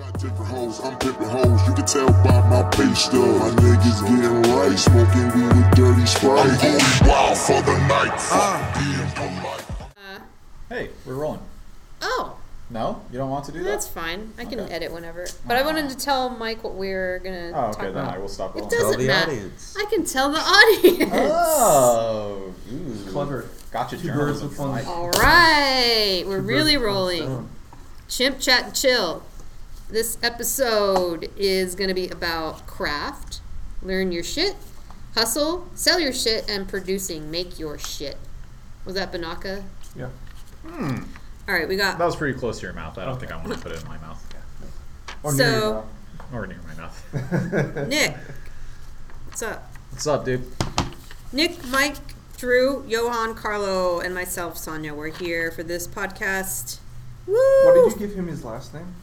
Got different hoes, I'm pimping hoes. You can tell by my pay stub. My niggas getting right, smoking weed with dirty sprite. I'm going wild for the night. Ah. Fuck being polite. Uh. Hey, we're rolling. Oh, No, you don't want to do that. that's fine. I can Okay. edit whenever. But I wanted to ah. tell Mike what we're gonna Oh, talk okay. Then about. I will stop It doesn't the matter. audience. I can tell the audience. Oh, ooh. Clever. Gotcha. Two birds with one. journalism. All right, we're Two really birds with one rolling. stone. Chimp Chat and Chill. This episode is going to be about craft, learn your shit, hustle, sell your shit, and producing, make your shit. Was that Banaka? Yeah. Hmm. All right, we got That was pretty close to your mouth. I don't think I want to put it in my mouth Or near your So- mouth. or near my mouth. Nick. What's up? What's up, dude? Nick, Mike, Drew, Johan, Carlo, and myself, Sonia, we're here for this podcast. Woo! Why did you give him his last name?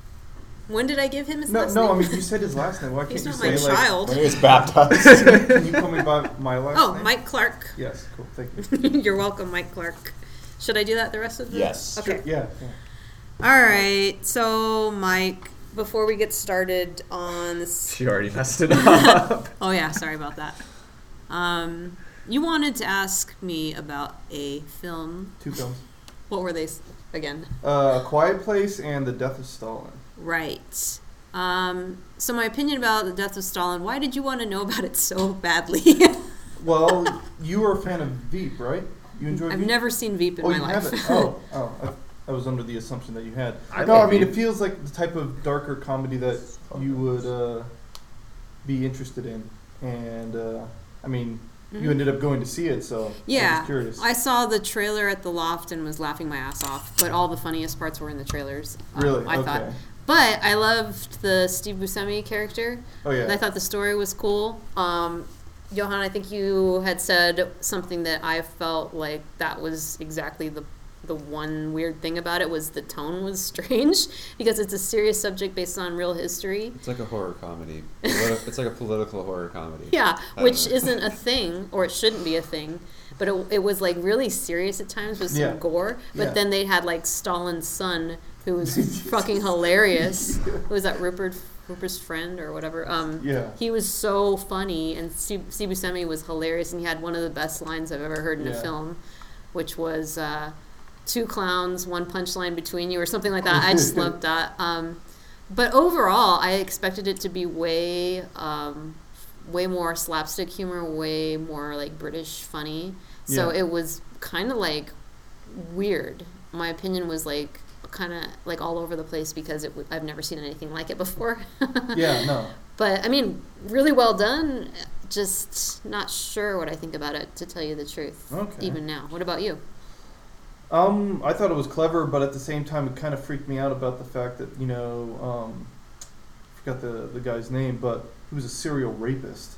When did I give him his No, last no. I mean, you said his last name. Why can't He's you not say my like? child. When he was baptized. Can you call me by my last Oh, name? Mike Clark. Yes. Cool. Thank you. You're welcome, Mike Clark. Should I do that the rest of the? Yes. Okay. Sure, Yeah. yeah. All right. So, Mike, before we get started on this, She already messed it up. oh yeah, sorry about that. Um, you wanted to ask me about a film. Two films. What were they s- again? Uh, Quiet Place and The Death of Stalin. Right. Um, so my opinion about the death of Stalin. Why did you want to know about it so badly? Well, you were a fan of Veep, right? You enjoyed I've Veep? never seen Veep in Oh, my you life. haven't? Oh, oh. I, I was under the assumption that you had. I no, I mean, Veep. it feels like the type of darker comedy that you would uh, be interested in. And, uh, I mean, you ended up going to see it, so I Mm-hmm. Yeah, was curious. I saw the trailer at the loft and was laughing my ass off. But all the funniest parts were in the trailers. um, Really? I thought. But I loved the Steve Buscemi character. oh, yeah. And I thought the story was cool. Um, Johan, I think you had said something that I felt like that was exactly the the one weird thing about it was the tone was strange because it's a serious subject based on real history. It's like a horror comedy. It's like a political horror comedy. Yeah, which know. isn't a thing, or it shouldn't be a thing. But it, it was like really serious at times with some Yeah. gore. But Yeah. then they had like Stalin's son, who was fucking hilarious. Who was that Rupert Rupert's friend or whatever? Um, Yeah. He was so funny, and Steve Buscemi was hilarious, and he had one of the best lines I've ever heard in a film, which was uh, two clowns, one punchline between you, or something like that. I just loved that. Um, but overall, I expected it to be way, um, way more slapstick humor, way more like British funny. So Yeah. it was kind of like weird. My opinion was like kind of like all over the place because it w- I've never seen anything like it before. yeah, no. But I mean, really well done. Just not sure what I think about it, to tell you the truth. Okay. Even now. What about you? Um, I thought it was clever, but at the same time, it kind of freaked me out about the fact that you know, um, I forgot the the guy's name, but he was a serial rapist.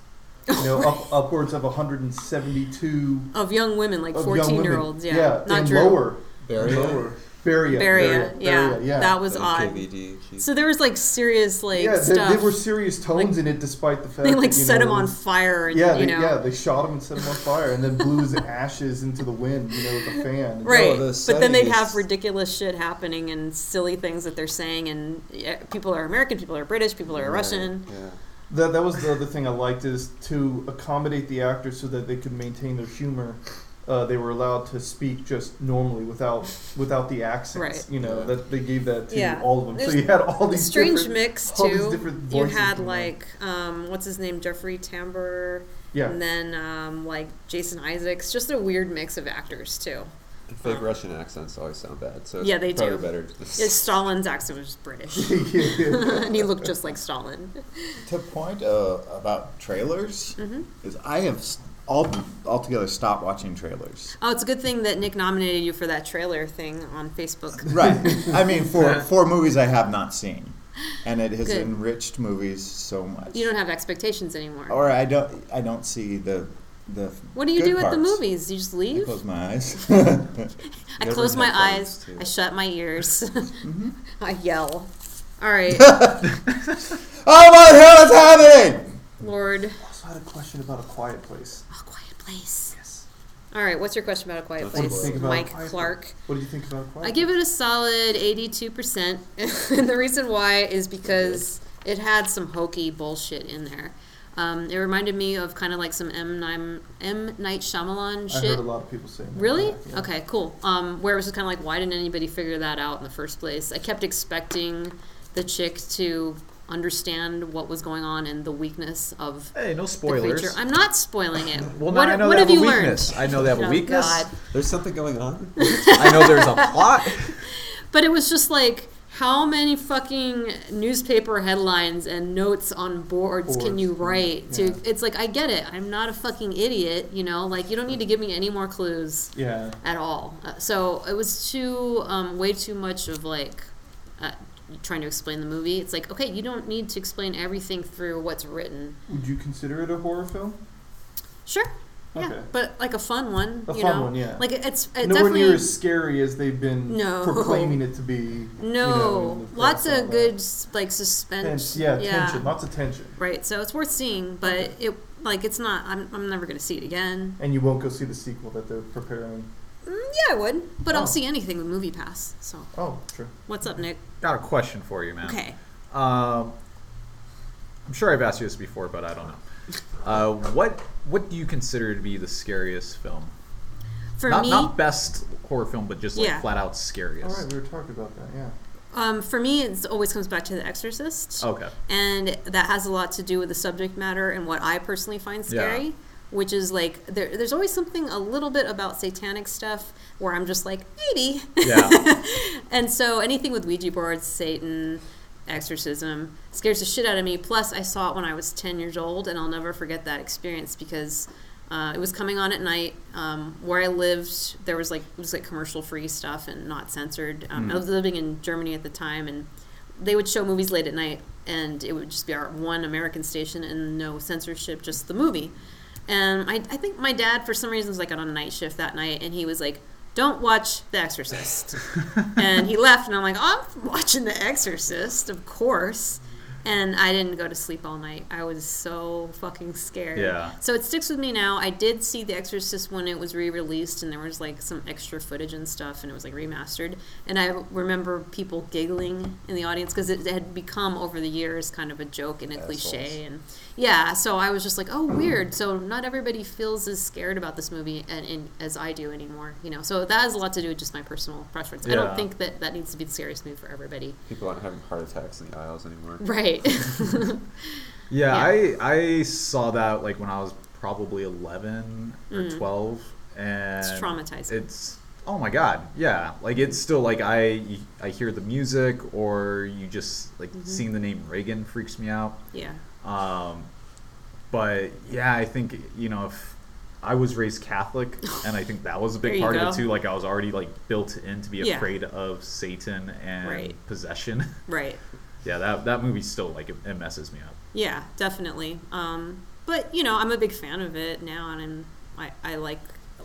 You know, up, upwards of 172 Of young women, like of young 14 year women. olds. Yeah. Not and Drew. lower. Beria? Lower. Beria. Beria, Beria, yeah. Beria, yeah. That was The odd. KVD. So there was like serious like yeah, they, stuff. they were serious tones in it, despite the fact they like that, you set know, him on fire and Yeah, you they, know yeah, they shot him and set him on fire, and then blew his ashes into the wind, you know, with a fan. right oh, the but then they'd setting have ridiculous shit happening and silly things that they're saying and yeah, people are american people are british people are Right, russian Yeah. That, that was the other thing I liked is to accommodate the actors so that they could maintain their humor. Uh, they were allowed to speak just normally without without the accents. Right. You know that they gave that to Yeah. all of them. There's so you had all these strange different- mix all these too different you had like um, what's his name jeffrey tambor yeah, and then um, like jason isaacs just a weird mix of actors too And fake Russian accents always sound bad. So it's Yeah, they do. better to Yeah, stalin's accent was british and he looked just like stalin to point uh, about trailers Mm-hmm. is I have s- all altogether stop watching trailers. oh it's a good thing that nick nominated you for that trailer thing on facebook Right. I mean, for for movies I have not seen, and it has Good. enriched movies so much. you don't have expectations anymore or I don't. I don't see the the. what do you good do at the movies you just I leave close my eyes. I close my eyes. too. I shut my ears. Mm-hmm. I yell. All right, oh my hell is happening? Lord. I also had a question about a quiet place. A quiet place. Yes. All right, what's your question about a quiet What do you place? think about Mike Quiet Clark. What do you think about Quiet I give it a solid 82%. and the reason why is because it had some hokey bullshit in there. Um, it reminded me of kind of like some M. Night, M. Night Shyamalan I shit. heard a lot of people saying that. Really? Yeah. Okay, cool. Um, where it was just kind of like, why didn't anybody figure that out in the first place? I kept expecting the chick to understand what was going on and the weakness of Hey, no the spoilers. creature. I'm not spoiling it. well, what I know what they have have you a learned? weakness. I know they have a Oh, weakness. God. There's something going on. I know there's a plot. But it was just like, how many fucking newspaper headlines and notes on boards, can Boards, you write? To yeah. it's like I get it. I'm not a fucking idiot, you know. Like you don't need to give me any more clues Yeah. at all. Uh, so it was too, um, way too much of like trying to explain the movie. It's like, okay, you don't need to explain everything through what's written. Would you consider it a horror film? Sure. Yeah, Okay. but like a fun one. A you fun know? one, yeah. Like it- it's Nowhere definitely near as scary as they've been No. proclaiming it to be. you no, know, lots of all good that. like suspense. Tense, yeah, tension, lots of tension. Right, so it's worth seeing, but it like it's not. I'm, I'm never gonna see it again. And you won't go see the sequel that they're preparing. Mm, yeah, I would, but Oh. I'll see anything with Movie Pass. So Oh, true. what's up, Nick? Got a question for you, man. Okay, Um, I'm sure I've asked you this before, but I don't know. Uh, what what do you consider to be the scariest film? for not me, not best horror film, but just like Yeah. flat out scariest. All right, we were talking about that. Yeah. um, for me, it always comes back to The Exorcist, Okay. and that has a lot to do with the subject matter and what I personally find scary. Which is like there, there's always something a little bit about satanic stuff where I'm just like maybe, Yeah. and so anything with Ouija boards, Satan, exorcism scares the shit out of me. Plus, I saw it when I was 10 years old, and I'll never forget that experience because uh, it was coming on at night. Um, where I lived, there was like it was like commercial free stuff and not censored. Um, I was living in Germany at the time, and they would show movies late at night, and it would just be our one American station and no censorship, just the movie. And I, I think my dad, for some reason, was like on a night shift that night, and he was like, "Don't watch The Exorcist." and he left, and I'm like, "Oh, I'm watching The Exorcist, of course." And I didn't go to sleep all night. I was so fucking scared. Yeah. So it sticks with me now. I did see The Exorcist when it was re-released, and there was like some extra footage and stuff, and it was like remastered. And I remember people giggling in the audience because it had become over the years kind of a joke and a cliche. And yeah, so I was just like, oh, weird. So not everybody feels as scared about this movie and, and as I do anymore. You know, so that has a lot to do with just my personal preference. I don't think that that needs to be the scariest movie for everybody. People aren't having heart attacks in the aisles anymore. Right. Yeah, Yeah. I I saw that like when I was probably 11 or 12 and Mm. It's traumatizing. It's oh my god. Yeah, like it's still like I I hear the music or you just like Mm-hmm. seeing the name Regan freaks me out. yeah. Um but yeah, I think you know if I was raised Catholic, and I think that was a big part of it too. Like I was already like built in to be Yeah. afraid of Satan and Right. possession. Right. yeah, that that movie still like it, it messes me up. Yeah, definitely. Um, but you know, I'm a big fan of it now, and I'm, I I like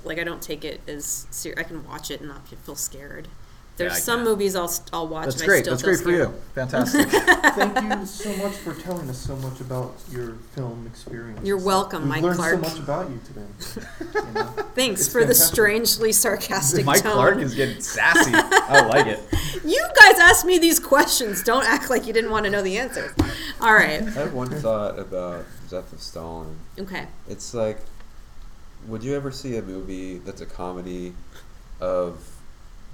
like I don't take it as ser- I can watch it and not feel scared. There's I some can. movies I'll st- I'll watch. That's and I great. still That's feel great for scared. you. Fantastic. Thank you so much for telling us so much about your film experience. You're welcome, We've Mike learned Clark. so much about you today. You know? Thanks It's for the fantastic. strangely sarcastic Mike tone. Clark is getting sassy. I like it. You guys asked me these questions. Don't act like you didn't want to know the answers. All right. I have one thought about Death of Stalin. Okay. It's like, would you ever see a movie that's a comedy of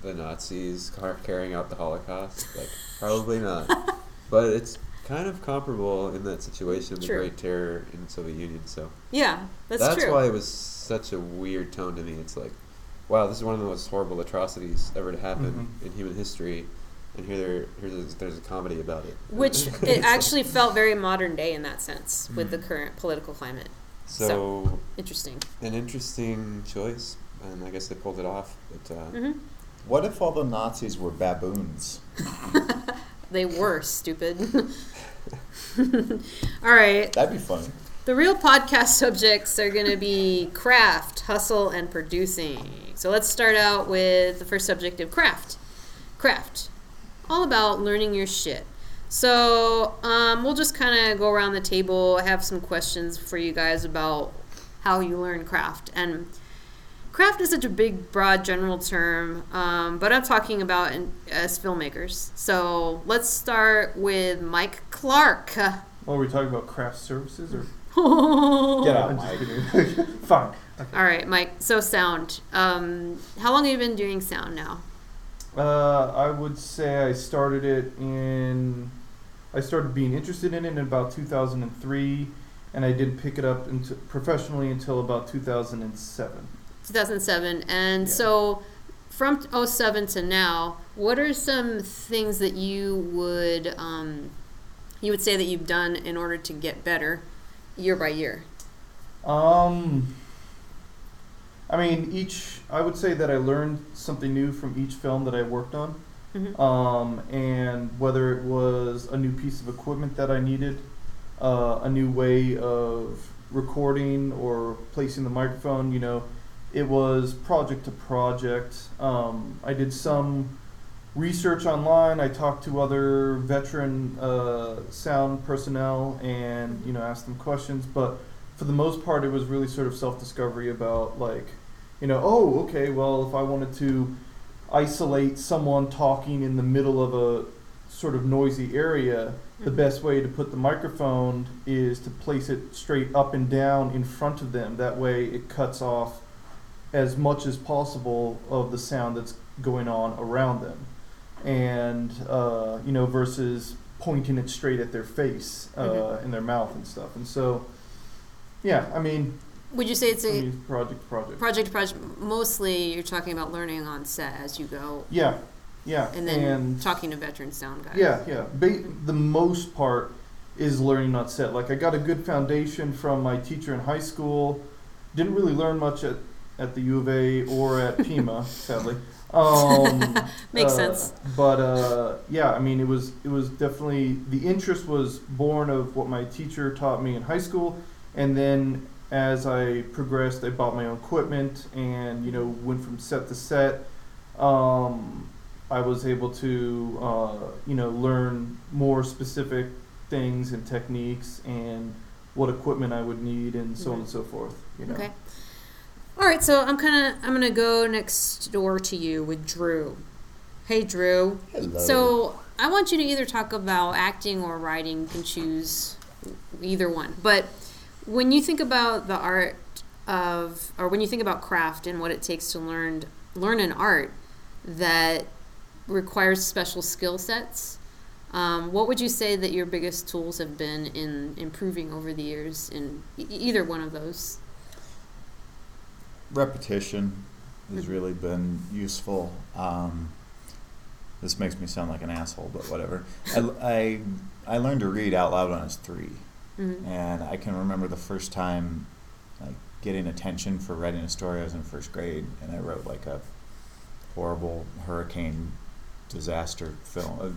the Nazis car- carrying out the Holocaust? Like, probably not. but it's kind of comparable in that situation the True. Great Terror in the Soviet Union. So Yeah, that's, that's true. why it was such a weird tone to me. It's like, wow, this is one of the most horrible atrocities ever to happen in human history, and here there, here's a, there's a comedy about it. Which it actually felt very modern day in that sense with the current political climate. so Interesting. an interesting choice, and I guess they pulled it off. But uh, hmm What if all the Nazis were baboons? They were stupid. All right. That'd be fun. The real podcast subjects are going to be craft, hustle, and producing. So let's start out with the first subject of craft. Craft. All about learning your shit. So um, we'll just kind of go around the table. I have some questions for you guys about how you learn craft. And craft is such a big, broad, general term, um, but I'm talking about in, as filmmakers. So let's start with Mike Clark. Well, are we talking about craft services or? Get out, I'm Mike. Fine. Okay. right, Mike. So sound. Um, how long have you been doing sound now? Uh, I would say I started it in. I started being interested in it in about 2003, and I didn't pick it up into professionally until about 2007. 2007. And Yeah. so from 07 to now, what are some things that you would um, you would say that you've done in order to get better year by year? Um, I mean, each. I would say that I learned something new from each film that I worked on. Mhm. Um, and whether it was a new piece of equipment that I needed, uh, a new way of recording or placing the microphone, you know, it was project to project. Um, I did some research online. I talked to other veteran uh, sound personnel and you know asked them questions. But for the most part, it was really sort of self discovery about like, you know, oh okay, well if I wanted to isolate someone talking in the middle of a sort of noisy area, the Mhm. best way to put the microphone is to place it straight up and down in front of them. That way, it cuts off as much as possible of the sound that's going on around them, and uh, you know, versus pointing it straight at their face uh, Mhm. and their mouth and stuff. And so, yeah, I mean, Would you say it's I a mean project project. project project? Mostly, you're talking about learning on set as you go, yeah, yeah, and then and talking to veteran sound guys. Yeah, yeah. Ba- the most part is learning on set. Like I got a good foundation from my teacher in high school. Didn't really learn much at, at the U of A or at Pima, sadly. Um, Makes uh, sense. But uh, yeah, I mean, it was it was definitely the interest was born of what my teacher taught me in high school, and then as I progressed, I bought my own equipment and you know went from set to set. Um, I was able to uh, you know learn more specific things and techniques and what equipment I would need and so on Mhm. and so forth. You know. Okay. All right, so I'm kind of I'm gonna go next door to you with Drew. Hey, Drew. Hello. So I want you to either talk about acting or writing. You can choose either one. But when you think about the art of, or when you think about craft and what it takes to learn learn an art that requires special skill sets, um, what would you say that your biggest tools have been in improving over the years in e- either one of those? Repetition has really been useful. Um, this makes me sound like an asshole, but whatever. I, I, I learned to read out loud when I was three, Mhm. and I can remember the first time like getting attention for writing a story. I was in first grade, and I wrote like a horrible hurricane disaster film uh,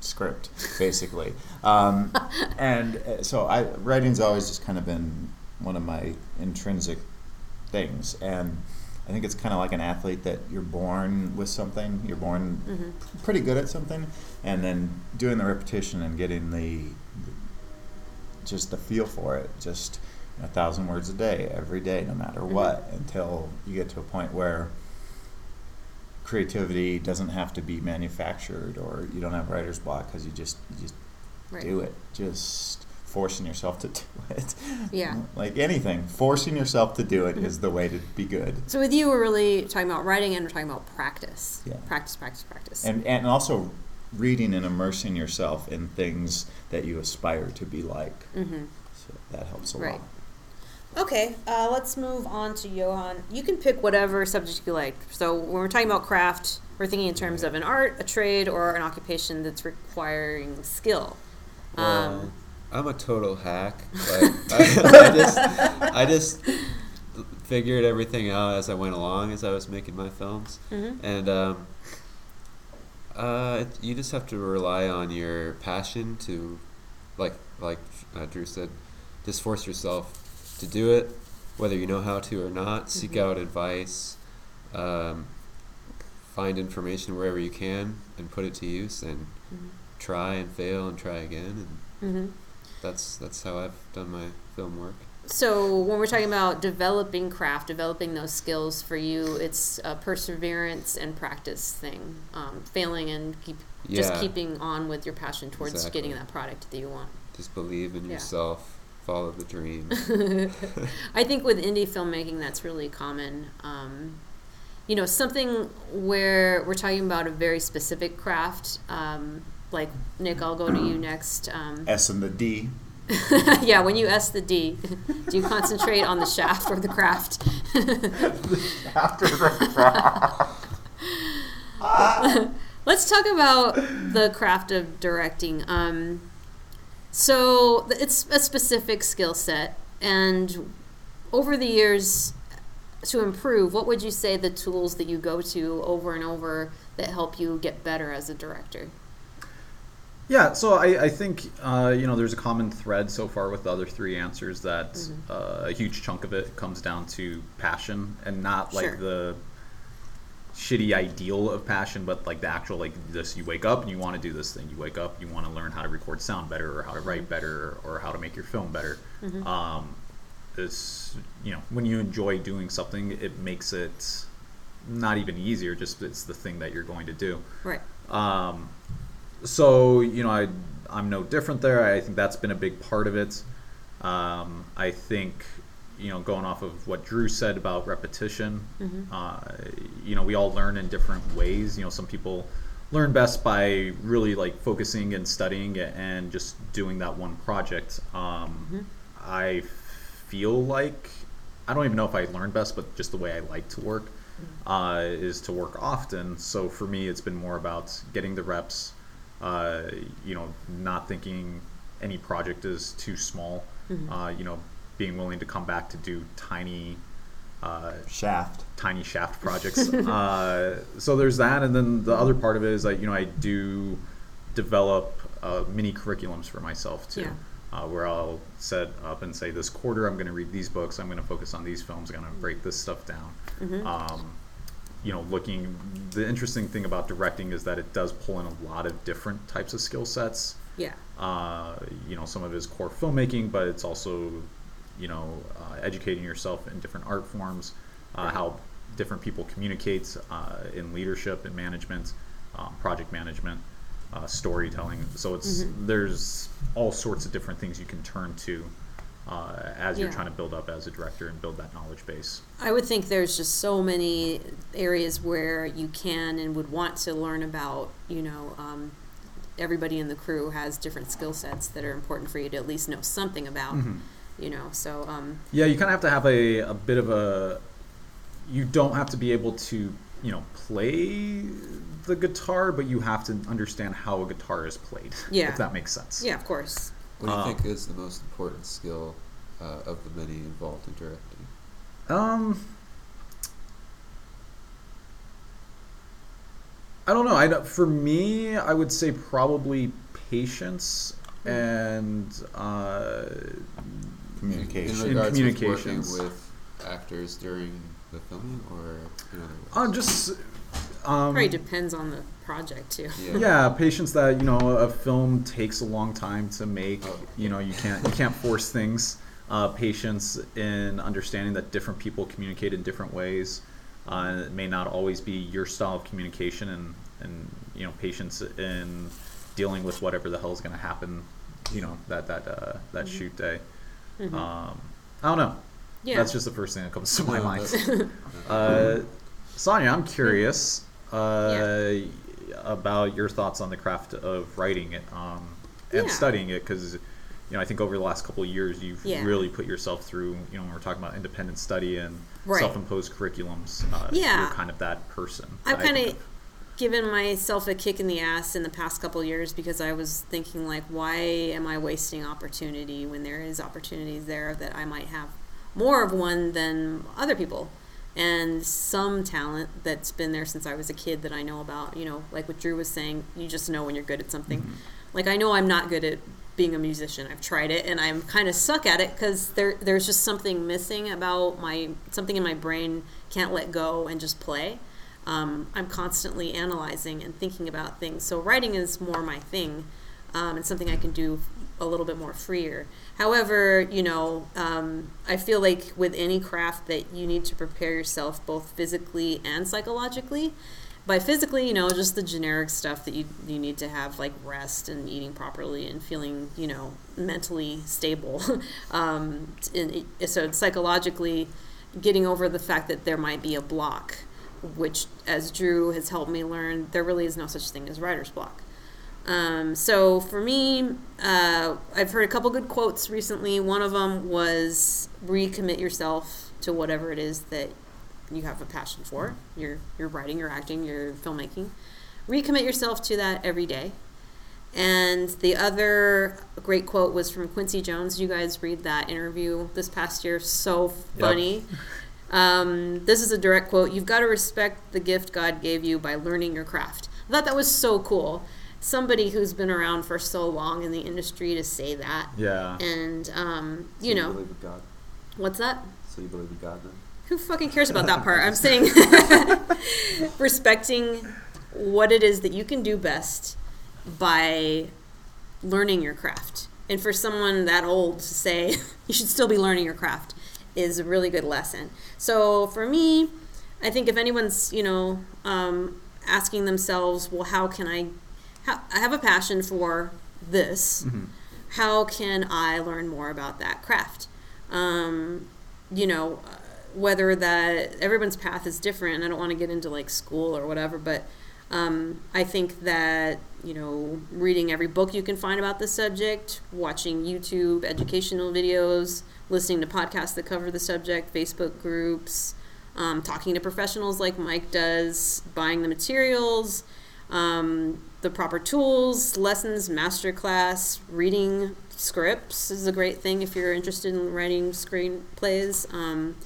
script, basically. Um, and uh, so I writing's always just kind of been one of my intrinsic things, and I think it's kind of like an athlete that you're born with something. You're born Mhm. pretty good at something, and then doing the repetition and getting the just the feel for it, just a thousand words a day, every day, no matter what, until you get to a point where creativity doesn't have to be manufactured, or you don't have writer's block because you just you just Right. do it. Just forcing yourself to do it. Yeah. Like anything, forcing yourself to do it is the way to be good. So with you, we're really talking about writing and we're talking about practice. Yeah. Practice, practice, practice. And and also reading and immersing yourself in things that you aspire to be like. hmm So that helps a Right. lot. Okay, uh, let's move on to Johan. You can pick whatever subject you like. So when we're talking about craft, we're thinking in terms of an art, a trade, or an occupation that's requiring skill. Um, I'm a total hack, but I, I just I just figured everything out as I went along as I was making my films, mhm. and um, uh, you just have to rely on your passion to, like like uh, Drew said, just force yourself to do it, whether you know how to or not. Seek Mhm. out advice, um, find information wherever you can, and put it to use, and Mhm. try and fail and try again, and Mhm. That's that's how I've done my film work. so when we're talking about developing craft, developing those skills for you, it's a perseverance and practice thing. Um, failing and keep just keeping on with your passion towards Exactly. getting that product that you want. Just believe in Yeah. yourself. Follow the dream. I think with indie filmmaking, that's really common. Um, you know, something where we're talking about a very specific craft. Um, like Nick, I'll go to you next. Um, S and the D. yeah, when you S the D, do you concentrate on the shaft or the craft? After the craft. Let's talk about the craft of directing. Um, so it's a specific skill set, and over the years, to improve, what would you say the tools that you go to over and over that help you get better as a director? Yeah, so I, I think uh, you know there's a common thread so far with the other three answers that uh, a huge chunk of it comes down to passion and not like Sure. the shitty ideal of passion, but like the actual like this. You wake up and you want to do this thing. You wake up, you want to learn how to record sound better, or how to write better, or how to make your film better. Um, it's you know when you enjoy doing something, it makes it not even easier. Just it's the thing that you're going to do. Right. Um, so you know, I I'm no different there. I think that's been a big part of it. Um, I think you know, going off of what Drew said about repetition, uh, you know, we all learn in different ways. You know, some people learn best by really like focusing and studying and just doing that one project. Um, I feel like I don't even know if I learn best, but just the way I like to work uh, is to work often. So for me, it's been more about getting the reps. Uh, you know, not thinking any project is too small. Uh, you know, being willing to come back to do tiny uh, Shaft. tiny shaft projects. uh, so there's that, and then the other part of it is that you know I do develop uh, mini curriculums for myself too, Yeah. uh, where I'll set up and say this quarter I'm going to read these books, I'm going to focus on these films, I'm going to break this stuff down. Um, you know, looking. The interesting thing about directing is that it does pull in a lot of different types of skill sets Yeah. uh, you know, some of it is core filmmaking, but it's also, you know, uh, educating yourself in different art forms, uh, how different people communicate uh, in leadership and management, um, project management, uh, storytelling. So it's there's all sorts of different things you can turn to uh, as you're Yeah. trying to build up as a director and build that knowledge base. I would think there's just so many areas where you can and would want to learn about, you know, um, everybody in the crew has different skill sets that are important for you to at least know something about, you know. So, um, Yeah, you kind of have to have a, a bit of a. You don't have to be able to, you know, play the guitar, but you have to understand how a guitar is played. Yeah. If that makes sense. yeah, of course. What do you Um, think is the most important skill uh, of the many involved in directing? Um. I don't know. I don't- for me, I would say probably patience and uh, Communication. In In regards with working with actors during the filming, or in other ways? uh, just um, Probably depends on the project too. yeah. yeah patience that you know a film takes a long time to make Oh. you know you can't you can't force things uh, patience in understanding that different people communicate in different ways uh, it may not always be your style of communication and and you know patience in dealing with whatever the hell is going to happen you know that that uh, that shoot day um, I don't know Mm-hmm. Yeah. that's just the first thing that comes to my mind that's- uh, Sonia, I'm curious uh, about your thoughts on the craft of writing it um, and Yeah. studying it, because you know I think over the last couple of years you've Yeah. really put yourself through. You know, when we're talking about independent study and Right. self-imposed curriculums, uh, Yeah. you're kind of that person. I've kind of given myself a kick in the ass in the past couple of years because I was thinking like, why am I wasting opportunity when there is opportunities there that I might have more of one than other people, and some talent that's been there since I was a kid that I know about. You know, like what Drew was saying, you just know when you're good at something. Like I know I'm not good at being a musician. I've tried it and I'm kind of suck at it because there there's just something missing about my something in my brain can't let go and just play. Um, I'm constantly analyzing and thinking about things. So writing is more my thing. Um, and something I can do a little bit more freer. However, you know, um, I feel like with any craft that you need to prepare yourself both physically and psychologically. By physically, you know, just the generic stuff that you you need to have, like rest and eating properly and feeling, you know, mentally stable. um, and so psychologically, getting over the fact that there might be a block, which, as Drew has helped me learn, there really is no such thing as writer's block. Um, so for me, uh, I've heard a couple good quotes recently. One of them was recommit yourself to whatever it is that you have a passion for. Your your writing, your acting, your filmmaking. Recommit yourself to that every day. And the other great quote was from Quincy Jones. You guys read that interview this past year? So funny. Um, this is a direct quote. You've got to respect the gift God gave you by learning your craft. I thought that was so cool. Somebody who's been around for so long in the industry to say that. Yeah. And, um, So you know, believe in God. what's that? So you believe in God then? Who fucking cares about that part? I'm saying respecting what it is that you can do best by learning your craft. And for someone that old to say you should still be learning your craft is a really good lesson. So for me, I think if anyone's, you know, um, asking themselves, well, how can I, how, I have a passion for this. How can I learn more about that craft? Um, you know, whether that everyone's path is different. I don't want to get into like school or whatever, but um, I think that you know, reading every book you can find about the subject, watching YouTube educational videos, listening to podcasts that cover the subject, Facebook groups, um, talking to professionals like Mike does, buying the materials, um, the proper tools, lessons, masterclass, reading scripts is a great thing if you're interested in writing screenplays, um,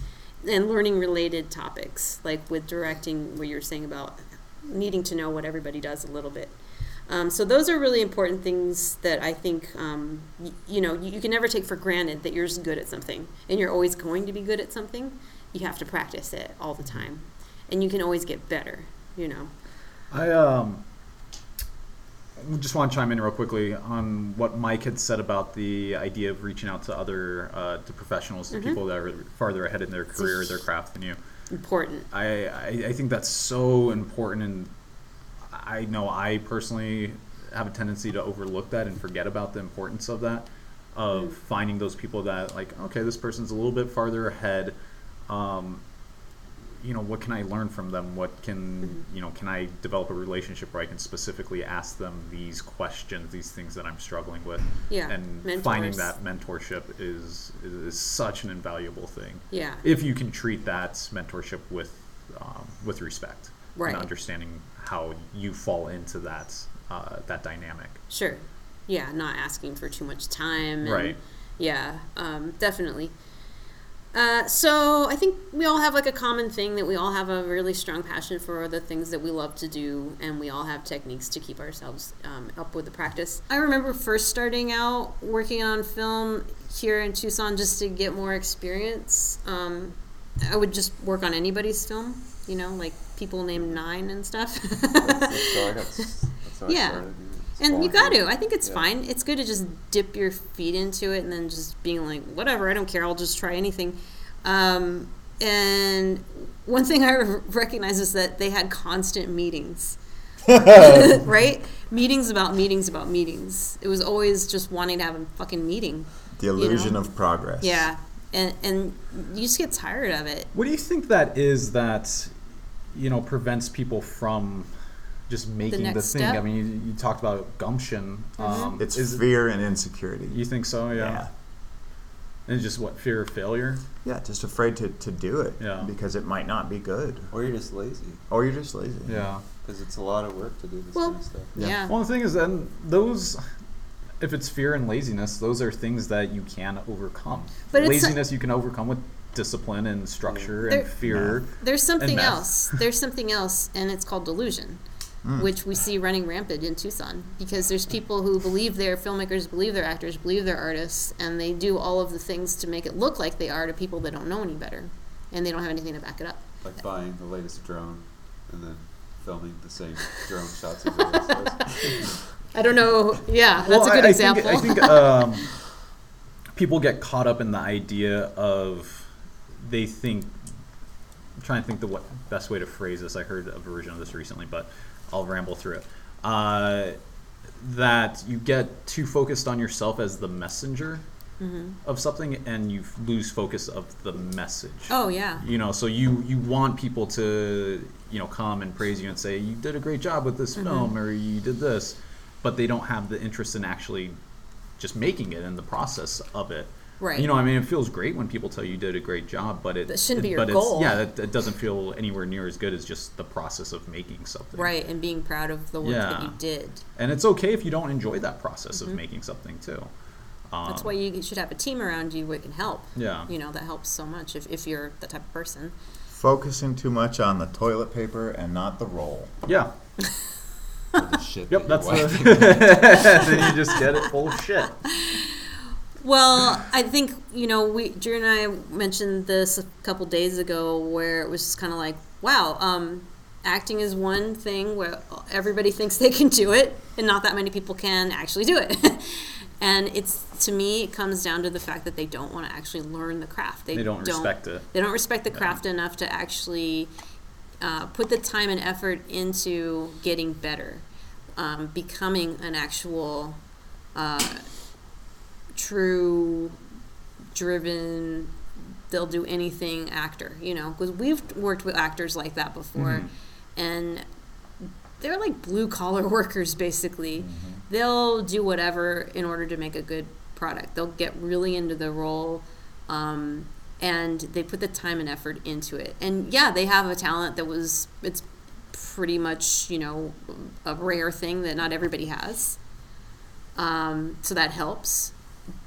and learning related topics like with directing, what you're saying about needing to know what everybody does a little bit. Um, so those are really important things that I think um, y- you know you, you can never take for granted that you're good at something and you're always going to be good at something. You have to practice it all the time, and you can always get better. You know. I um just want to chime in real quickly on what Mike had said about the idea of reaching out to other uh, to professionals, to Mhm. people that are farther ahead in their career, their craft than you. Important. I, I I think that's so important, and I know I personally have a tendency to overlook that and forget about the importance of that, of Mm. finding those people that like, okay, this person's a little bit farther ahead. Um, you know, what can I learn from them? What can you know? Can I develop a relationship where I can specifically ask them these questions, these things that I'm struggling with? Yeah, and mentors. finding that mentorship is, is is such an invaluable thing Yeah. if you can treat that mentorship with um, with respect Right. and understanding how you fall into that uh, that dynamic. Sure. Yeah, not asking for too much time. and- Right. Yeah, um, definitely. Uh, so I think we all have like a common thing that we all have a really strong passion for the things that we love to do, and we all have techniques to keep ourselves um, up with the practice. I remember first starting out working on film here in Tucson just to get more experience. Um, I would just work on anybody's film, you know, like people named Nine and stuff. That's, that's how I got. That's how Yeah. I started. It's And you got to. I think it's Yeah. fine. It's good to just dip your feet into it and then just being like, whatever, I don't care. I'll just try anything. Um, and one thing I recognize is that they had constant meetings, right? Meetings about meetings about meetings. It was always just wanting to have a fucking meeting. The illusion know? of progress. Yeah. And, and you just get tired of it. What do you think that is that you know prevents people from just making the, next thing? step? I mean, you, you talked about gumption. Um, It's is, fear and insecurity. You think so? Yeah. yeah. And just what fear of failure? Yeah, just afraid to, to do it Yeah. because it might not be good. Or you're just lazy Or you're just lazy. Yeah. because it's a lot of work to do this Well, kind of stuff. Yeah. Yeah. Well, the thing is, then those, if it's fear and laziness, those are things that you can overcome. But it's a- laziness you can overcome with discipline and structure There- and fear. There's something else. There's something else, and it's called delusion, which we see running rampant in Tucson because there's people who believe they're filmmakers, believe they're actors, believe they're artists, and they do all of the things to make it look like they are to people that don't know any better, and they don't have anything to back it up. Like buying the latest drone and then filming the same drone shots as everyone else. I don't know. Yeah, that's Well, a good I, example. I think, I think um, people get caught up in the idea of they think. I'm trying to think the what, best way to phrase this. I heard a version of this recently, but I'll ramble through it. Uh, that you get too focused on yourself as the messenger Mm-hmm. of something, and you lose focus of the message. oh yeah. You know, so you you want people to you know come and praise you and say you did a great job with this Mm-hmm. film or you did this, but they don't have the interest in actually just making it in the process of it. Right. You know, I mean, it feels great when people tell you you did a great job, but it That shouldn't be your but goal. It's, yeah, it, it doesn't feel anywhere near as good as just the process of making something. Right, and being proud of the work that you did. And it's okay if you don't enjoy that process of making something too. Um, Mm-hmm. That's why you should have a team around you that can help. Yeah. You know, that helps so much if, if you're the type of person. Focusing too much on the toilet paper and not the roll. Yeah. The shit Yep. that That's the. then you just get it full of shit. Well, I think you know we Drew and I mentioned this a couple days ago, where it was just kind of like, wow, um, acting is one thing where everybody thinks they can do it, and not that many people can actually do it. and it's to me, it comes down to the fact that they don't want to actually learn the craft. They don't respect it. They don't respect the craft enough to actually uh, put the time and effort into getting better, um, becoming an actual uh, true, driven, they'll do anything actor, you know, because we've worked with actors like that before, and they're like blue collar workers basically. They'll do whatever in order to make a good product. They'll get really into the role. Um, and they put the time and effort into it. And yeah, they have a talent that was it's pretty much you know a rare thing that not everybody has. Um, so that helps.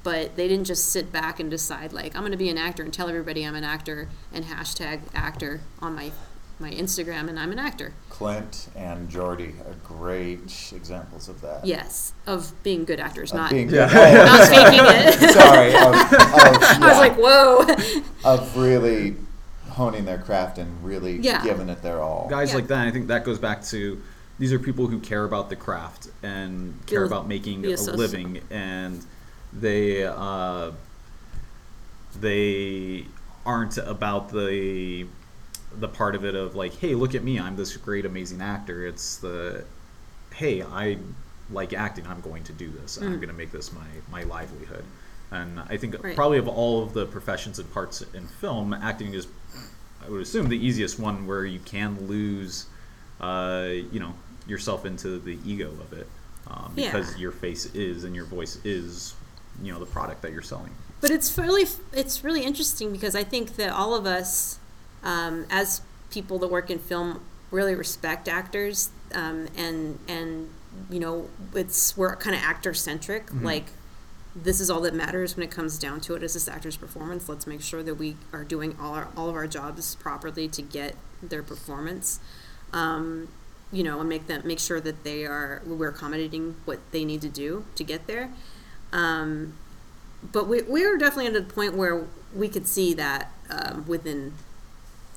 But they didn't just sit back and decide like I'm going to be an actor and tell everybody I'm an actor and hashtag actor on my my Instagram and I'm an actor. Clint and Jordy are great examples of that. Yes, of being good actors, Of not being Yeah. not faking it. Sorry. Of, of, I was like, whoa. of really honing their craft and really Yeah. giving it their all. guys Yeah. like that. I think that goes back to these are people who care about the craft and care Feel- about making be a living, and they uh, they aren't about the the part of it of like, hey, look at me, I'm this great, amazing actor. It's the hey, I like acting. I'm going to do this. and I'm Mm. going to make this my my livelihood. And I think Right. probably of all of the professions and parts in film, acting is, I would assume, the easiest one where you can lose, uh, you know, yourself into the ego of it, um, Yeah. because your face is and your voice is, you know, the product that you're selling. But it's really it's really interesting because I think that all of us, um, as people that work in film, really respect actors, um, and and you know it's we're kind of actor centric. Like this is all that matters when it comes down to it is this actor's performance. Let's make sure that we are doing all our all of our jobs properly to get their performance. Um, you know, and make them make sure that they are we're accommodating what they need to do to get there. Um, but we, we were definitely at a point where we could see that um, within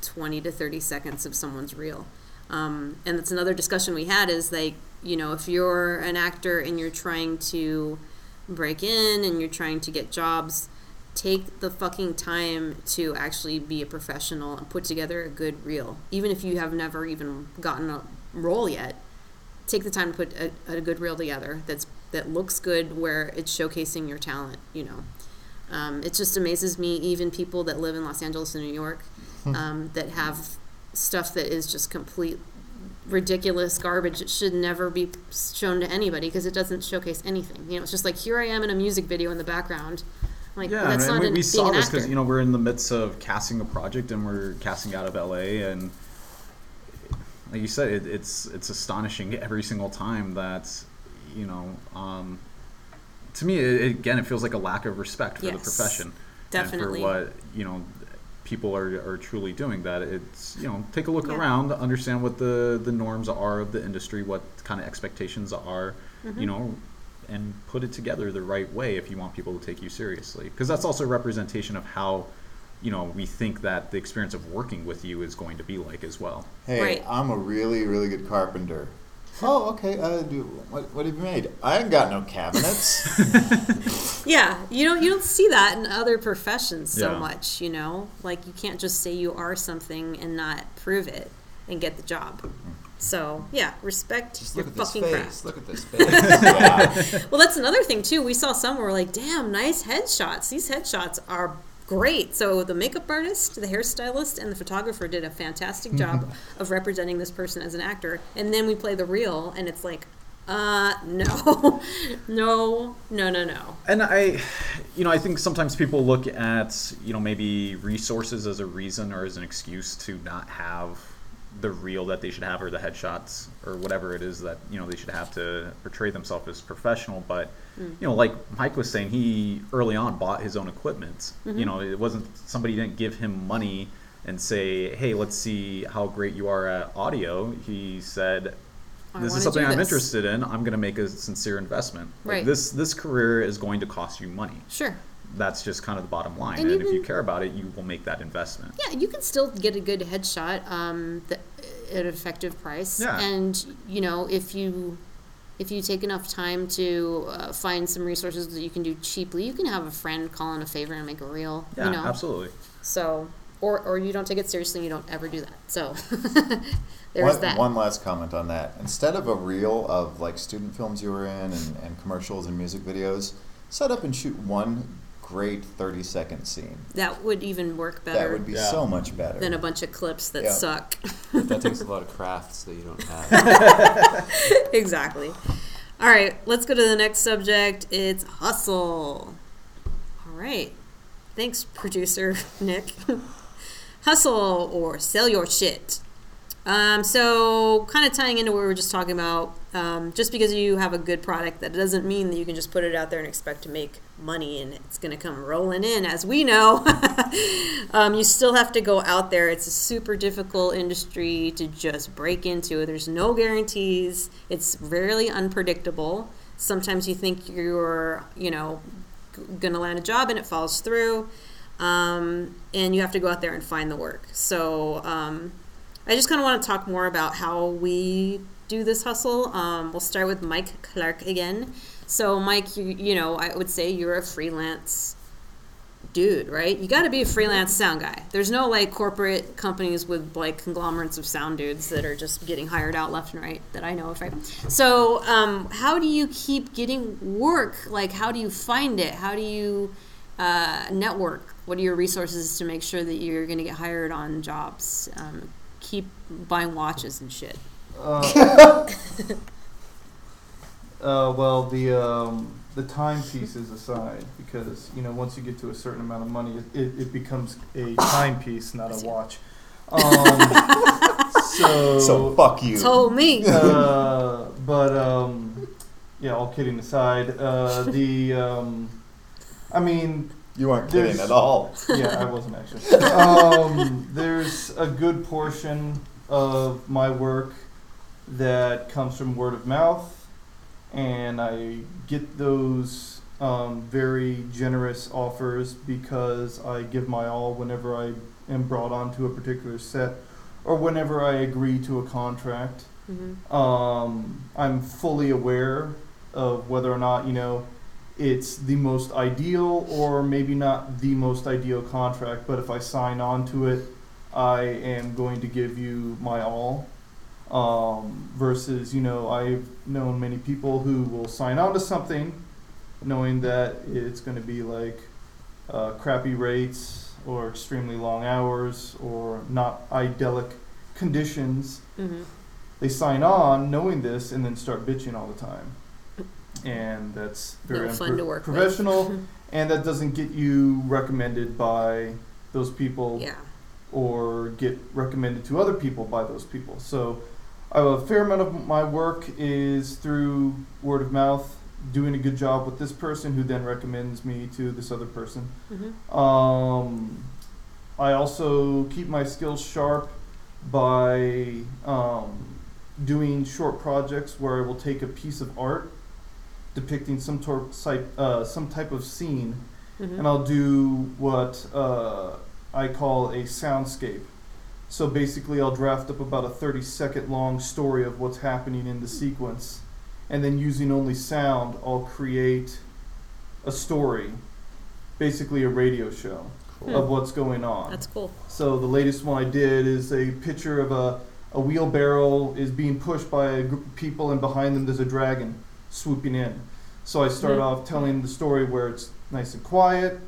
20 to 30 seconds of someone's reel. Um, and that's another discussion we had is like you know if you're an actor and you're trying to break in and you're trying to get jobs take the fucking time to actually be a professional and put together a good reel. Even if you have never even gotten a role yet take the time to put a, a good reel together that's that looks good where it's showcasing your talent you know? Um, it just amazes me even people that live in los angeles and new york um, that have stuff that is just complete ridiculous garbage it should never be shown to anybody because it doesn't showcase anything. You know it's just like here i am in a music video in the background. Like Yeah, that's and not we, an, we saw this because you know we're in the midst of casting a project and we're casting out of LA and like you said, it, it's it's astonishing every single time that you know. Um, to me, it, again, it feels like a lack of respect for the profession definitely. and for what you know people are, are truly doing. That it's you know take a look Yeah. around, understand what the the norms are of the industry, what kind of expectations are, Mm-hmm. you know, and put it together the right way if you want people to take you seriously. Because that's also a representation of how, you know, we think that the experience of working with you is going to be like as well. Hey, Right. I'm a really, really good carpenter. Oh, okay. Uh, do, what, what have you made? I ain't got no cabinets. Yeah, you don't you don't see that in other professions so Yeah. much, you know? Like you can't just say you are something and not prove it and get the job. So, yeah, respect Just your look at this fucking face. craft. Look at this face. yeah. Well, that's another thing too. We saw some where like, "Damn, nice headshots. These headshots are great." So the makeup artist, the hairstylist, and the photographer did a fantastic job of representing this person as an actor. And then we play the reel, and it's like, uh, no, no, no, no, no. And I, you know, I think sometimes people look at, you know, maybe resources as a reason or as an excuse to not have the reel that they should have or the headshots or whatever it is that, you know, they should have to portray themselves as professional. But, you know, like Mike was saying, he early on bought his own equipment. You know, it wasn't, somebody didn't give him money and say, hey, let's see how great you are at audio. He said, this is something I'm this." interested in. I'm going to make a sincere investment. Like, This this career is going to cost you money. Sure. That's just kind of the bottom line. And And, if you care about it, you will make that investment. Yeah, you can still get a good headshot um, the, at an effective price. Yeah. And you know, if you if you take enough time to uh, find some resources that you can do cheaply, you can have a friend call in a favor and make a reel. Yeah, you know, absolutely. so or or you don't take it seriously and you don't ever do that. So there's one, that. one last comment on that. Instead of a reel of like student films you were in and, and commercials and music videos, set up and shoot one great 30 second scene. that would even work better. That would be Yeah. so much better. than a bunch of clips that Yeah. suck. that takes a lot of crafts that you don't have. exactly. All right, let's go to the next subject. It's hustle. All right. Thanks, producer Nick. hustle or sell your shit. Um, so, kind of tying into what we were just talking about, um, just because you have a good product, that doesn't mean that you can just put it out there and expect to make money and it's going to come rolling in, as we know. um, you still have to go out there. It's a super difficult industry to just break into. There's no guarantees. It's rarely unpredictable. Sometimes you think you're, you know, gonna land a job and it falls through, um, and you have to go out there and find the work. So um, I just kind of want to talk more about how we do this hustle. Um, we'll start with Mike Clark again. So Mike, you, you know, I would say you're a freelance dude, right? You got to be a freelance sound guy. There's no like corporate companies with like conglomerates of sound dudes that are just getting hired out left and right that I know of, right? So, um, how do you keep getting work? Like, how do you find it? How do you uh, network? What are your resources to make sure that you're going to get hired on jobs? Um, keep buying watches and shit. Uh, uh, well, the um, the timepieces aside, because you know once you get to a certain amount of money, it, it, it becomes a timepiece, not a watch. Um, so, so fuck you. Told me. uh, but um, yeah, all kidding aside, uh, the um, I mean, you weren't kidding there's- at all. yeah, I wasn't actually. Um, there's a good portion of my work that comes from word of mouth, and I get those um, very generous offers because I give my all whenever I am brought onto a particular set or whenever I agree to a contract. hmm Um, I'm fully aware of whether or not you know it's the most ideal or maybe not the most ideal contract. But if I sign on to it, I am going to give you my all. Um, versus, you know, I've known many people who will sign on to something knowing that it's going to be like uh, crappy rates or extremely long hours or not idyllic conditions hmm they sign on knowing this and then start bitching all the time. And that's very No fun to work with. professional and that doesn't get you recommended by those people Yeah. or get recommended to other people by those people. So a fair amount of my work is through word of mouth, doing a good job with this person who then recommends me to this other person. hmm Um, I also keep my skills sharp by um, doing short projects where I will take a piece of art depicting some tor- type, uh, some type of scene, hmm and I'll do what uh, I call a soundscape. So basically, I'll draft up about a 30 second long story of what's happening in the sequence. And then using only sound, I'll create a story, basically a radio show Hmm. of what's going on. That's cool. So the latest one I did is a picture of a, a wheelbarrow is being pushed by a group of people, and behind them there's a dragon swooping in. So I start Mhm. off telling the story where it's nice and quiet,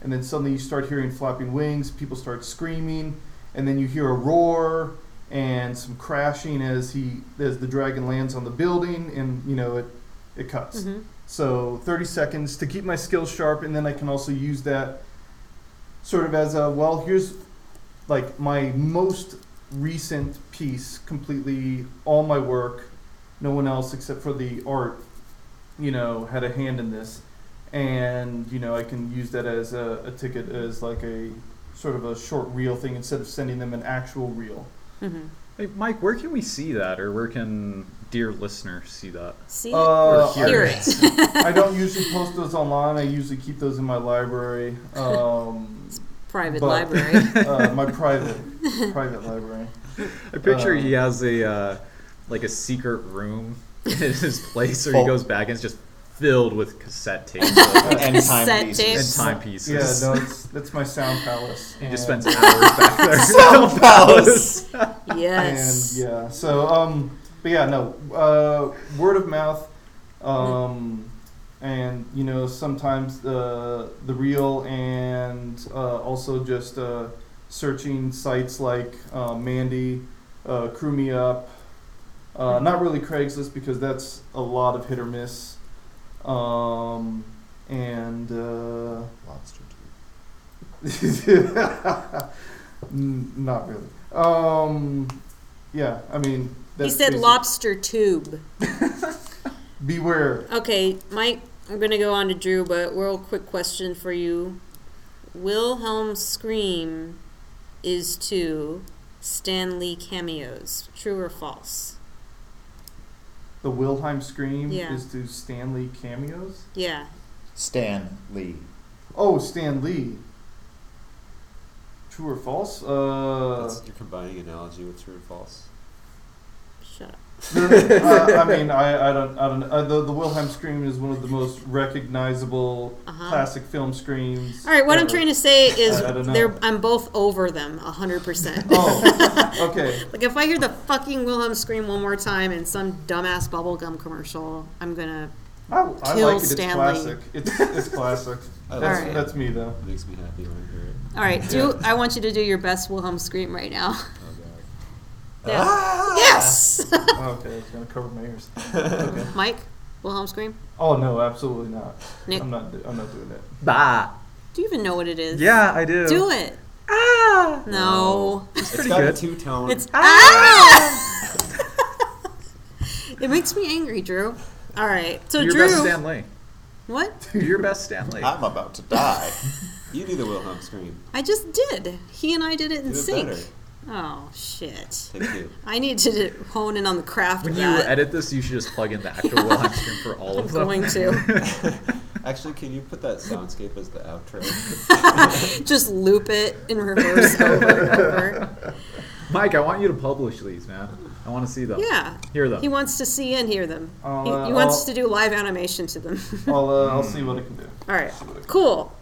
and then suddenly you start hearing flapping wings, people start screaming, and then you hear a roar and some crashing as he as the dragon lands on the building, and you know it it cuts. hmm So 30 seconds to keep my skills sharp, and then I can also use that sort of as a well, here's like my most recent piece, completely all my work, no one else except for the art, you know, had a hand in this. And, you know, I can use that as a, a ticket, as like a sort of a short reel thing instead of sending them an actual reel. hmm Hey, Mike, where can we see that, or where can dear listener see that? See Uh, it or Or hear hear it. I don't usually post those online, I usually keep those in my library. Um, Private But- library. uh, my private private library. I picture Um, he has a uh, like a secret room in his place, where he goes back and it's just filled with cassette tapes and and Cassette timepieces. tapes. timepieces. Yeah, no, it's that's my sound palace. He just spends hours back there. Sound palace. yes. And yeah, so um, but yeah, no, uh, word of mouth, um, and you know sometimes the the reel and uh, also just uh, searching sites like uh, Mandy, uh, Crew Me Up. Uh, not really Craigslist because that's a lot of hit or miss. Um, and uh, Lobster N- not really. Um, yeah, I mean, He said basic- lobster tube. Beware. Okay, Mike, I'm going to go on to Drew, but real quick question for you. Wilhelm Scream is to Stan Lee cameos. True or false? The Wilhelm scream Yeah. is to Stan Lee cameos. Yeah. Stan Lee. Oh, Stan Lee. True or false? Uh, That's, you're combining analogy with true or false. Shut up. Uh, I mean, I, I don't, I don't. Uh, the the Wilhelm scream is one of the most recognizable Uh-huh. classic film screams. All right, what I'm ever. trying to say is I- I don't know. they're I'm both over them 100%. Oh, okay. Like if I hear the fucking Wilhelm scream one more time in some dumbass bubblegum commercial, I'm gonna I, I Kill like it. It's Stanley. classic. It's it's classic. I That's, Alright. that's me though. It makes me happy when I hear it. All right, do I want you to do your best Wilhelm scream right now? God. Yeah. Yes. Oh, okay, it's gonna cover my ears. Okay. Mike, Wilhelm scream. Oh no, absolutely not. Nick, I'm not. do- I'm not doing it. Bah. do you even know what it is? Yeah, I do. Do it. Ah. No. It's pretty got good. two tone. It's ah. it makes me angry, Drew. All right, so Do your Drew. best Stanley. What? Your best Stanley. I'm about to die. you do the Wilhelm scream. I just did. He and I did it in Do it sync. better. Oh shit. Take two. I need to hone in on the craft When of you that. edit this, you should just plug in the actual Wilhelm scream for all I'm of them. going to Actually, can you put that soundscape as the outro? just loop it in reverse over and over. Mike, I want you to publish these, man. I want to see them. Yeah. Hear them. He wants to see and hear them. I'll, He, uh, he wants I'll- to do live animation to them. I'll uh, I'll see what I can do. All right. See what I can Cool.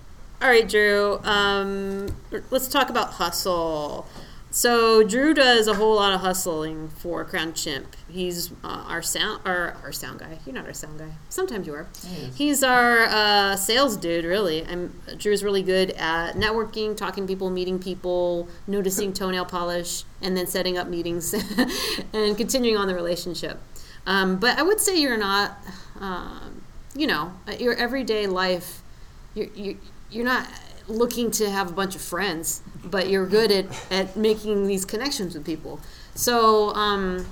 All right, Drew. Um, let's talk about hustle. So Drew does a whole lot of hustling for Crown Chimp. He's uh, our sound, our, our sound guy. You're not our sound guy. Sometimes you are. He's our uh, sales dude. Really, I'm. Drew's really good at networking, talking to people, meeting people, noticing toenail polish, and then setting up meetings and continuing on the relationship. Um, but I would say you're not. Um, you know, your everyday life you're, you're, you're not looking to have a bunch of friends, but you're good at, at making these connections with people. So, um,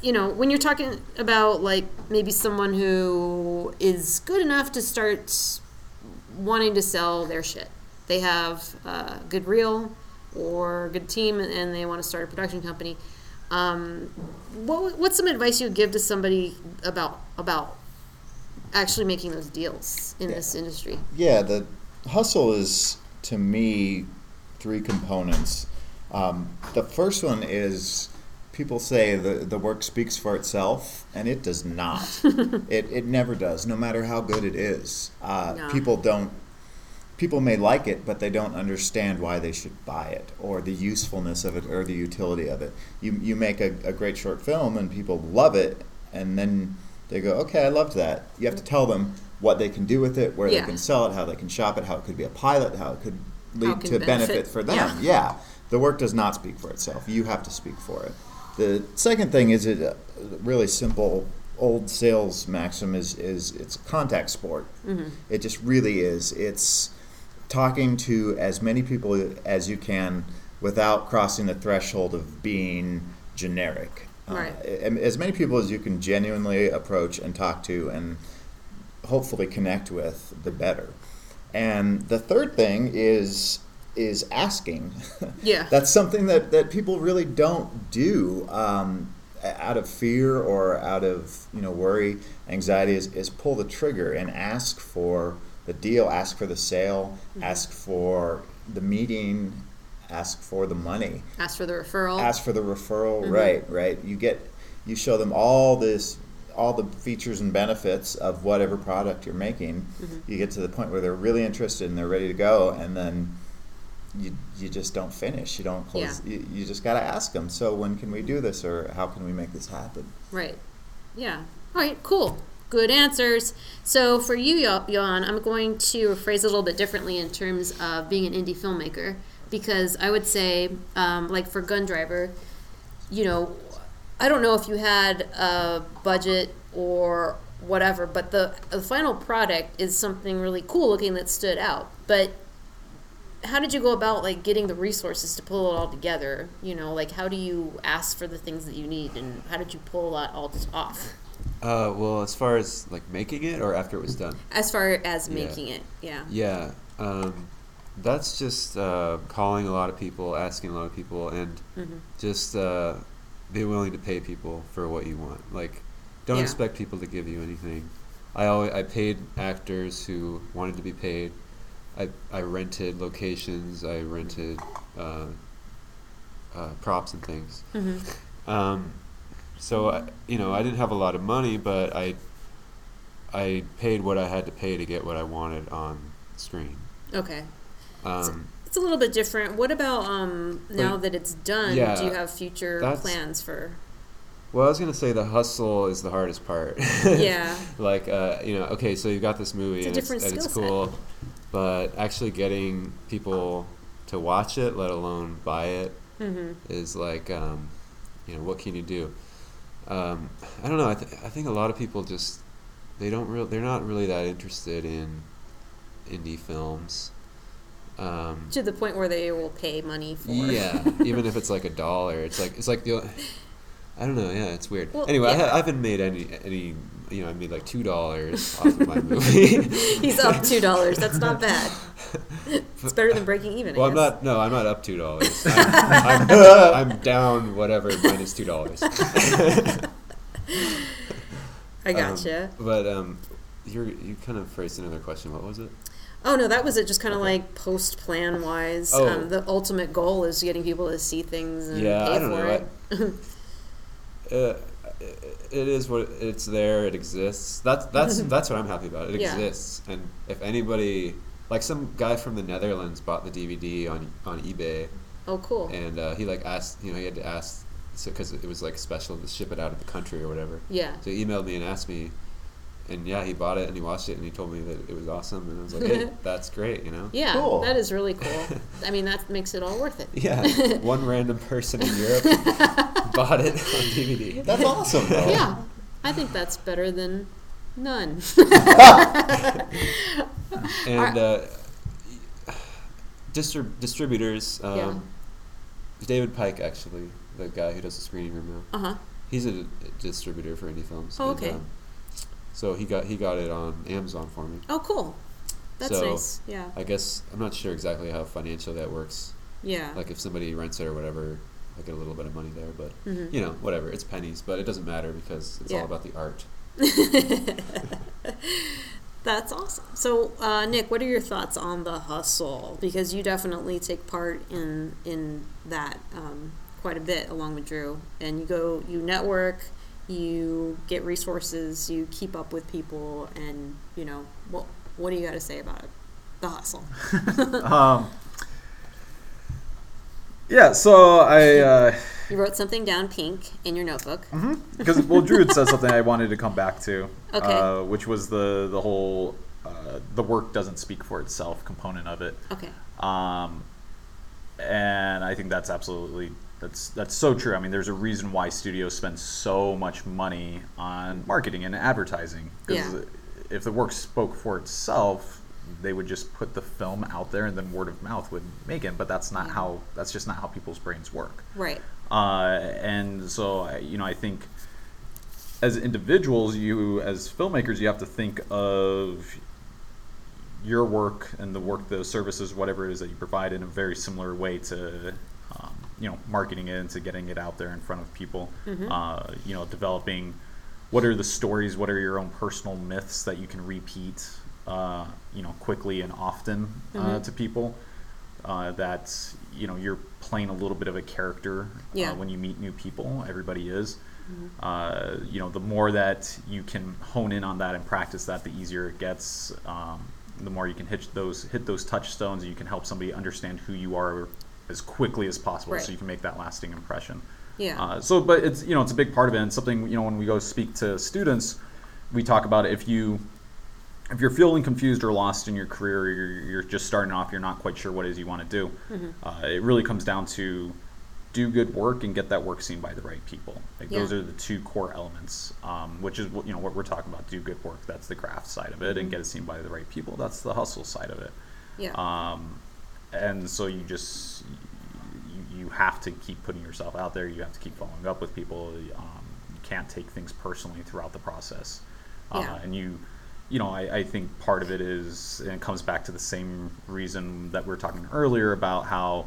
you know, when you're talking about like maybe someone who is good enough to start wanting to sell their shit, they have a good reel or a good team and they want to start a production company. Um, what, what's some advice you would give to somebody about about actually making those deals in this industry? Yeah, the hustle is to me three components. Um, the first one is people say the, the work speaks for itself, and it does not. it, it never does, no matter how good it is. Uh, No. People don't. People may like it, but they don't understand why they should buy it, or the usefulness of it, or the utility of it. You, you make a, a great short film, and people love it, and then they go, "Okay, I loved that." You have to tell them what they can do with it, where Yeah. they can sell it, how they can shop it, how it could be a pilot, how it could lead How it can to benefit, benefit, for them. yeah. yeah, the work does not speak for itself. You have to speak for it. The second thing is it a really simple old sales maxim is is it's contact sport. It just really is. It's talking to as many people as you can without crossing the threshold of being generic. Uh, Right. a- as many people as you can genuinely approach and talk to and hopefully connect with, the better. And the third thing is is asking. Yeah. That's something that, that people really don't do um, out of fear or out of you know worry, anxiety. Is, is pull the trigger and ask for the deal, ask for the sale, ask for the meeting, ask for the money Ask for the referral. ask for the referral right right you get you show them all this all the features and benefits of whatever product you're making you get to the point where they're really interested and they're ready to go and then you you just don't finish you don't close you, you just got to ask them so when can we do this or how can we make this happen Right. Yeah. All right, cool. Good answers. So for you, Yo- Johan, I'm going to phrase it a little bit differently in terms of being an indie filmmaker because I would say, um, like for Gun Driver, you know, I don't know if you had a budget or whatever, but the, the final product is something really cool looking that stood out. But how did you go about like getting the resources to pull it all together? You know, like how do you ask for the things that you need, and how did you pull that all off? Uh, well, as far as like making it or after it was done. As far as Yeah. making it, yeah. Yeah, um, that's just uh, calling a lot of people, asking a lot of people, and Mm-hmm. just uh, be willing to pay people for what you want. Like, don't Yeah. expect people to give you anything. I always I paid actors who wanted to be paid. I I rented locations. I rented uh, uh, props and things. Mm-hmm. Um, so I, you know, I didn't have a lot of money, but I I paid what I had to pay to get what I wanted on screen. Okay, Um, it's a little bit different. What about um now Like, that it's done? yeah, do you have future plans for? well, I was gonna say the hustle is the hardest part. Yeah. like uh, you know, okay, so you've got this movie It's a and, it's, and it's skill set. cool, but actually getting people to watch it, let alone buy it, Mm-hmm. is like, um, you know, what can you do? Um, I don't know. I, th- I think a lot of people just they don't real they're not really that interested in indie films. Um, To the point where they will pay money for. yeah, even if it's like a dollar, it's like it's like the. I don't know. Yeah, it's weird. Well, anyway, I, yeah. ha- I haven't made any any. You know, I made like two dollars off of my movie. He's up two dollars. That's not bad. It's better than breaking even. I Well, I'm not. No, I'm not up two dollars. I'm, I'm, I'm down whatever minus two dollars. I gotcha. but um, you you kind of phrased another question. What was it? Oh no, that was it. Just kind of Okay. like post plan wise. Oh. Um, the ultimate goal is getting people to see things and Yeah, pay I don't for know. it. Uh, it is what it's there. It exists. That's that's that's what I'm happy about. It Yeah. exists, and if anybody like some guy from the Netherlands bought the DVD on on eBay, oh, cool. and uh, he like asked, you know, he had to ask because it was like special to ship it out of the country or whatever. Yeah. So he emailed me and asked me, and yeah, he bought it and he watched it and he told me that it was awesome, and I was like, hey, that's great, you know. Yeah, Cool. that is really cool. I mean, that makes it all worth it. Yeah, one random person in Europe bought it on DVD. that's awesome though Yeah, I think that's better than none. and uh, distrib- distributors. Um, Yeah. David Pike, actually, the guy who does the screening room now, Uh huh. he's a distributor for indie films. Oh, and, okay. um, so he got he got it on Amazon for me. Oh, cool. That's So, nice. Yeah. I guess I'm not sure exactly how financial that works. Yeah. Like if somebody rents it or whatever, I get a little bit of money there. But Mhm. you know, whatever, it's pennies. But it doesn't matter because it's Yeah. all about the art. That's awesome. So, uh, Nick, what are your thoughts on the hustle? Because you definitely take part in in that um, quite a bit, along with Drew. And you go, you network, you get resources, you keep up with people, and you know what? What do you got to say about it? The hustle. Um, yeah, so I. Uh, You wrote something down pink in your notebook. because well, Drew had said something I wanted to come back to, Okay. uh, which was the the whole uh, the work doesn't speak for itself component of it, Okay. um, and I think that's absolutely that's that's so true. I mean, there's a reason why studios spend so much money on marketing and advertising because Yeah. if the work spoke for itself. They would just put the film out there, and then word of mouth would make it. But that's not how. That's just not how people's brains work. Right. Uh, and so, I- you know, I think as individuals, you as filmmakers, you have to think of your work and the work, the services, whatever it is that you provide, in a very similar way to, you know, marketing it into getting it out there in front of people. Uh, you know, developing what are the stories, what are your own personal myths that you can repeat, uh, you know, quickly and often uh, to people. Uh, that you know you're playing a little bit of a character Yeah. uh, when you meet new people. Everybody is. Uh, you know, the more that you can hone in on that and practice that, the easier it gets. Um, the more you can hit those hit those touchstones, and you can help somebody understand who you are as quickly as possible, Right. so you can make that lasting impression. Yeah. Uh, so, but it's you know it's a big part of it, and something you know when we go speak to students, we talk about if you if you're feeling confused or lost in your career, or you're, you're just starting off, you're not quite sure what it is you want to do. Mm-hmm. Uh, it really comes down to do good work and get that work seen by the right people. Like those are the two core elements, um, which is what you know what we're talking about. Do good work. That's the craft side of it, Mm-hmm. and get it seen by the right people. That's the hustle side of it. yeah. Um, and so you just you, you have to keep putting yourself out there. You have to keep following up with people. Um, you can't take things personally throughout the process. Uh, Yeah. and you, you know, I, I think part of it is, and it comes back to the same reason that we were talking earlier about how,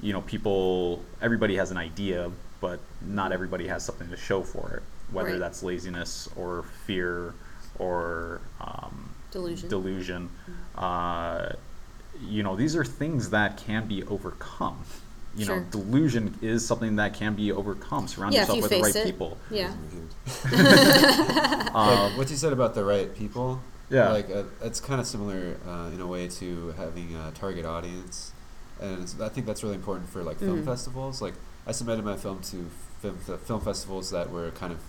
you know, people, everybody has an idea, but not everybody has something to show for it. Whether Right. that's laziness or fear or um, Delusion. delusion. Uh, you know, these are things that can be overcome. You Sure. know, delusion is something that can be overcome. Surround Yeah, yourself you with the right it. people. yeah. Um, what you said about the right people. Yeah. Like uh, it's kind of similar uh, in a way to having a target audience, and it's, I think that's really important for like film Mhm. festivals. Like I submitted my film to film, film festivals that were kind of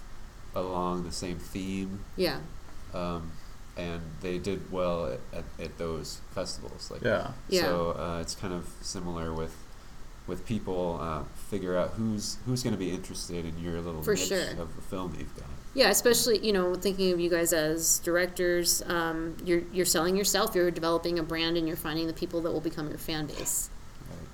along the same theme, Yeah. um, and they did well at, at, at those festivals. Like yeah. Yeah. So uh, it's kind of similar with with people uh, figure out who's who's going to be interested in your little For niche sure. of the film you've got. Yeah, especially you know thinking of you guys as directors, um, you're you're selling yourself, you're developing a brand, and you're finding the people that will become your fan base,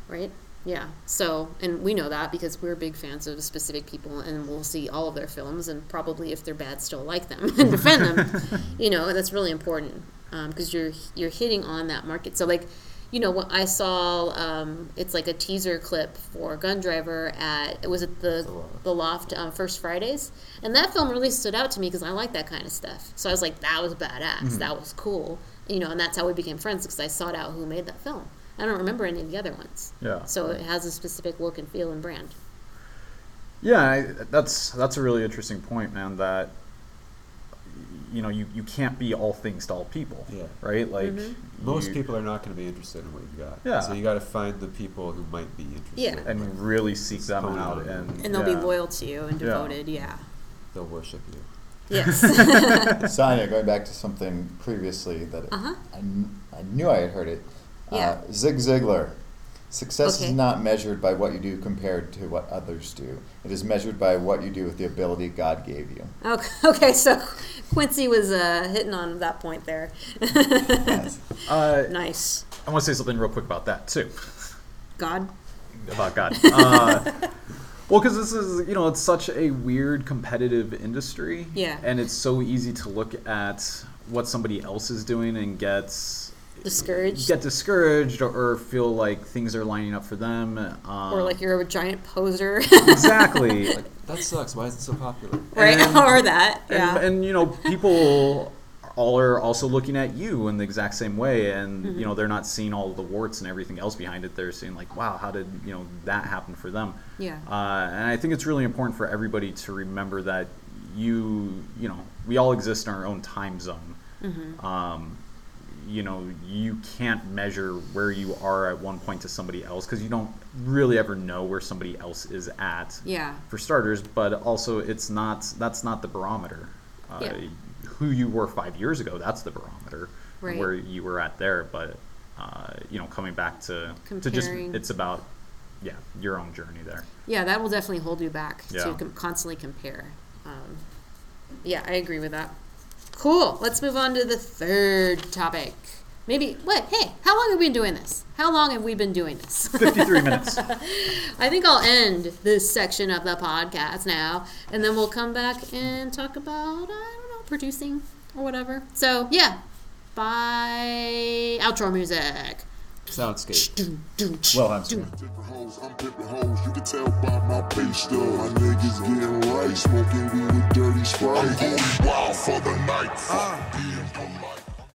right? Yeah. So, and we know that because we're big fans of specific people, and we'll see all of their films, and probably if they're bad, still like them and defend them. you know, and that's really important because you're you're hitting on that market. So, like, you know, what I saw, um, it's like a teaser clip for Gun Driver at was it the The Loft. the Loft um, First Fridays, and that film really stood out to me because I like that kind of stuff. So I was like, that was badass. That was cool. You know, and that's how we became friends because I sought out who made that film. I don't remember any of the other ones. Yeah. So it has a specific look and feel and brand. Yeah, I, that's that's a really interesting point, man. That you know, you, you can't be all things to all people. Yeah. Right. Like Most you- people are not going to be interested in what you've got. Yeah. So you got to find the people who might be interested. Yeah. and really seek them Hone out, on and And they'll yeah. be loyal to you and Yeah. devoted. Yeah. They'll worship you. Yes. Sonia, going back to something previously that Uh-huh. I, kn- I knew I had heard it. Yeah. Uh, Zig Ziglar. Success Okay. is not measured by what you do compared to what others do. It is measured by what you do with the ability God gave you. okay, okay, so Quincy was uh, hitting on that point there. Yes. Uh, nice. I want to say something real quick about that too. God. about God. Uh, well, because this is, you know, it's such a weird competitive industry. Yeah. And it's so easy to look at what somebody else is doing and get Discouraged. get discouraged or, or feel like things are lining up for them. Um, or like you're a giant poser. exactly. Like, that sucks. Why is it so popular? right? And- or that. Yeah. and, and you know, people all are also looking at you in the exact same way and you know they're not seeing all the warts and everything else behind it they're seeing like wow how did you know that happen for them Yeah. uh, and i think it's really important for everybody to remember that you you know we all exist in our own time zone um, you know you can't measure where you are at one point to somebody else because you don't really ever know where somebody else is at Yeah. for starters but also it's not that's not the barometer uh, Yeah. who you were five years ago that's the barometer Right. where you were at there but uh, you know coming back to to just Comparing. it's about yeah your own journey there Yeah, that will definitely hold you back Yeah. to com- constantly compare. Um, yeah, I agree with that. Cool. Let's move on to the third topic. Maybe what? Hey, how long have we been doing this? How long have we been doing this? 53 minutes I think I'll end this section of the podcast now, and then we'll come back and talk about I don't know producing or whatever. So yeah, bye. Outro music. Soundscape. Doom, doom, Wilhelm doom. Scream. Pimpin' hoes, I'm pimpin' hoes. You can tell by my bass stuff. My niggas getting right, smoking weed with dirty Sprite. I'm going wild for the night. Fuck being polite.